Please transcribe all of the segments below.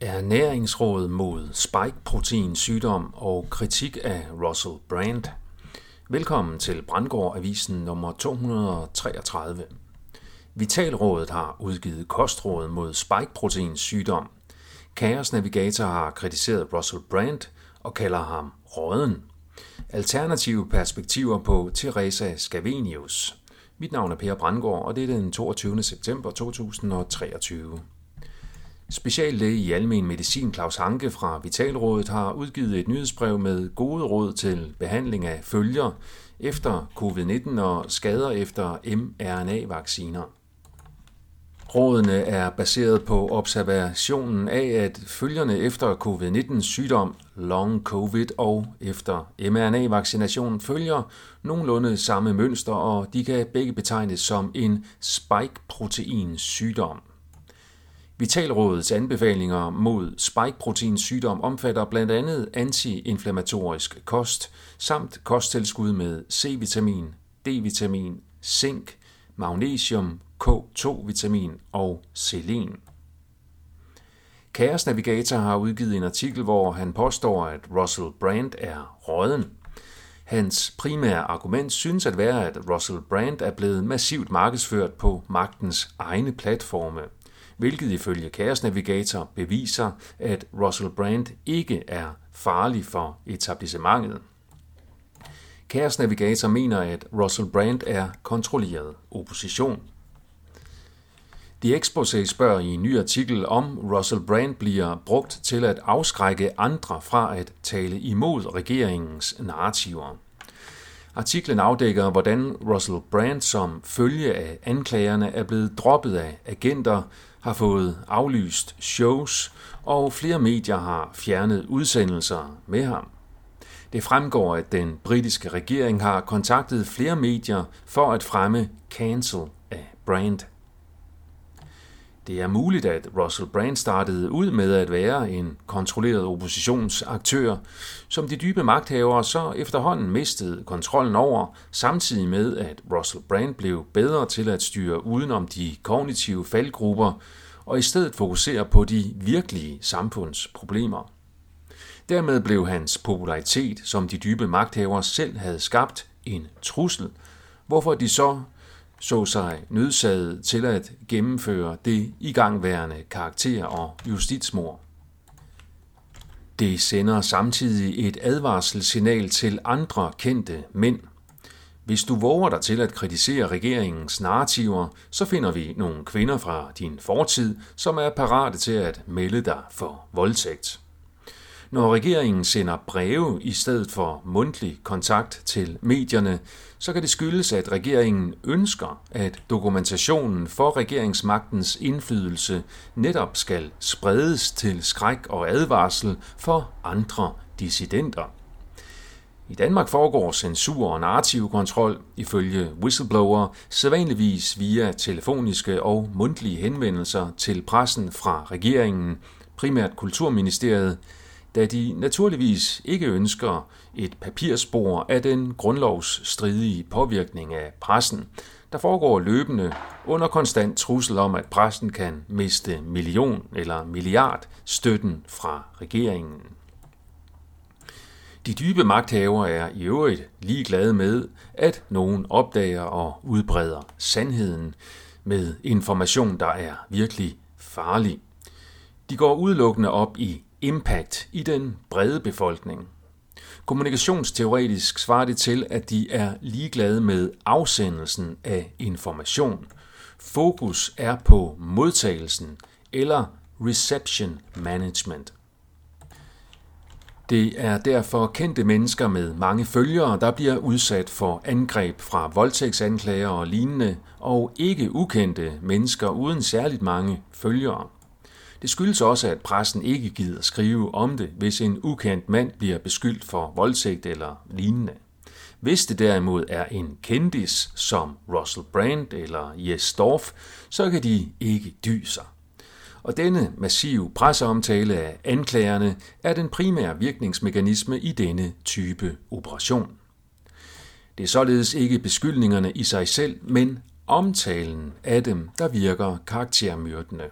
Ernæringsråd mod spike-protein sygdom og kritik af Russell Brand. Velkommen til Brandgård Avisen nummer 233. Vitalrådet har udgivet kostråd mod spike-protein sygdom. Kaos Navigator har kritiseret Russell Brand og kalder ham råden. Alternative perspektiver på Teresa Scavenius. Mit navn er Per Brandgård, og det er den 22. september 2023. Speciallæge i almen medicin Claus Hanke fra Vitalrådet har udgivet et nyhedsbrev med gode råd til behandling af følger efter covid-19 og skader efter mRNA-vacciner. Rådene er baseret på observationen af, at følgerne efter covid-19 sygdom, long covid og efter mRNA-vaccination følger nogenlunde samme mønster, og de kan begge betegnes som en spike-protein sygdom. Vitalrådets anbefalinger mod spike-protein sygdom omfatter blandt andet antiinflammatorisk kost samt kosttilskud med C-vitamin, D-vitamin, zink, magnesium, K2-vitamin og selen. Kaos Navigator har udgivet en artikel, hvor han påstår, at Russell Brand er råden. Hans primære argument synes at være, at Russell Brand er blevet massivt markedsført på magtens egne platforme – hvilket ifølge Chaos Navigator beviser, at Russell Brand ikke er farlig for etablissementet. Chaos Navigator mener, at Russell Brand er kontrolleret opposition. The Exposé spørger i en ny artikel, om Russell Brand bliver brugt til at afskrække andre fra at tale imod regeringens narrativer. Artiklen afdækker, hvordan Russell Brand som følge af anklagerne er blevet droppet af agenter, har fået aflyst shows, og flere medier har fjernet udsendelser med ham. Det fremgår, at den britiske regering har kontaktet flere medier for at fremme cancel af Brand. Det er muligt, at Russell Brand startede ud med at være en kontrolleret oppositionsaktør, som de dybe magthavere så efterhånden mistede kontrollen over, samtidig med at Russell Brand blev bedre til at styre udenom de kognitive faldgrupper og i stedet fokusere på de virkelige samfundsproblemer. Dermed blev hans popularitet, som de dybe magthavere selv havde skabt, en trussel, hvorfor de så så sig nødsaget til at gennemføre det igangværende karakter- og justitsmord. Det sender samtidig et advarselssignal til andre kendte mænd. Hvis du våger dig til at kritisere regeringens narrativer, så finder vi nogle kvinder fra din fortid, som er parate til at melde dig for voldtægt. Når regeringen sender breve i stedet for mundtlig kontakt til medierne, så kan det skyldes, at regeringen ønsker, at dokumentationen for regeringsmagtens indflydelse netop skal spredes til skræk og advarsel for andre dissidenter. I Danmark foregår censur og narrativkontrol ifølge whistleblower sædvanligvis via telefoniske og mundtlige henvendelser til pressen fra regeringen, primært Kulturministeriet, da de naturligvis ikke ønsker et papirspor af den grundlovsstridige påvirkning af pressen, der foregår løbende under konstant trussel om, at pressen kan miste million eller milliard støtten fra regeringen. De dybe magthaver er i øvrigt ligeglade med, at nogen opdager og udbreder sandheden med information, der er virkelig farlig. De går udelukkende op i impact i den brede befolkning. Kommunikationsteoretisk svarer det til, at de er ligeglade med afsendelsen af information. Fokus er på modtagelsen eller reception management. Det er derfor kendte mennesker med mange følgere, der bliver udsat for angreb fra voldtægtsanklager og lignende, og ikke ukendte mennesker uden særligt mange følgere. Det skyldes også, at pressen ikke gider skrive om det, hvis en ukendt mand bliver beskyldt for voldtægt eller lignende. Hvis det derimod er en kendis som Russell Brand eller Jes Dorf, så kan de ikke dy sig. Og denne massive presseomtale af anklagerne er den primære virkningsmekanisme i denne type operation. Det er således ikke beskyldningerne i sig selv, men omtalen af dem, der virker karaktermyrdende.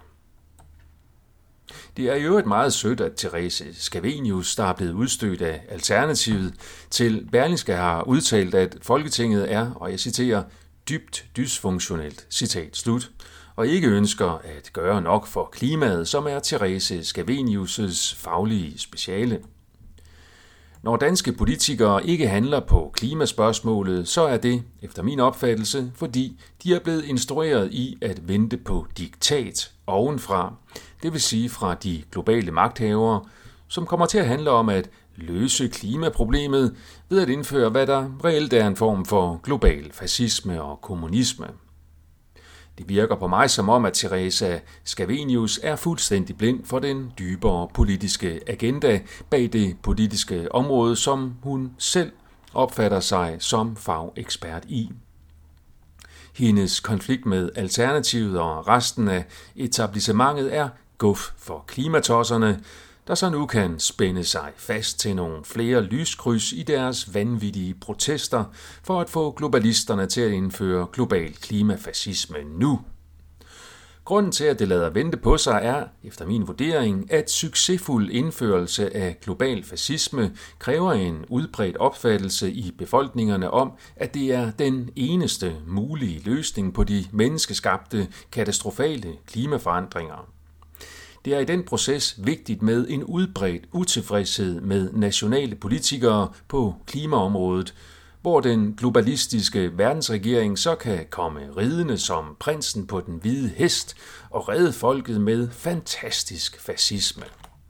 Det er jo øvrigt meget sødt, at Therese Scavenius, der er blevet udstødt af Alternativet, til Berlingske har udtalt, at Folketinget er, og jeg citerer, dybt dysfunktionelt, citat slut, og ikke ønsker at gøre nok for klimaet, som er Therese Scavenius' faglige speciale. Når danske politikere ikke handler på klimaspørgsmålet, så er det, efter min opfattelse, fordi de er blevet instrueret i at vente på diktat ovenfra, det vil sige fra de globale magthavere, som kommer til at handle om at løse klimaproblemet ved at indføre, hvad der reelt er en form for global fascisme og kommunisme. Det virker på mig som om, at Teresa Scavenius er fuldstændig blind for den dybere politiske agenda bag det politiske område, som hun selv opfatter sig som fagekspert i. Hendes konflikt med Alternativet og resten af etablissementet er guf for klimatosserne, der så nu kan spænde sig fast til nogle flere lyskryds i deres vanvittige protester for at få globalisterne til at indføre global klimafascisme nu. Grunden til, at det lader vente på sig, er, efter min vurdering, at succesfuld indførelse af global fascisme kræver en udbredt opfattelse i befolkningerne om, at det er den eneste mulige løsning på de menneskeskabte katastrofale klimaforandringer. Det er i den proces vigtigt med en udbredt utilfredshed med nationale politikere på klimaområdet, hvor den globalistiske verdensregering så kan komme ridende som prinsen på den hvide hest og redde folket med fantastisk fascisme.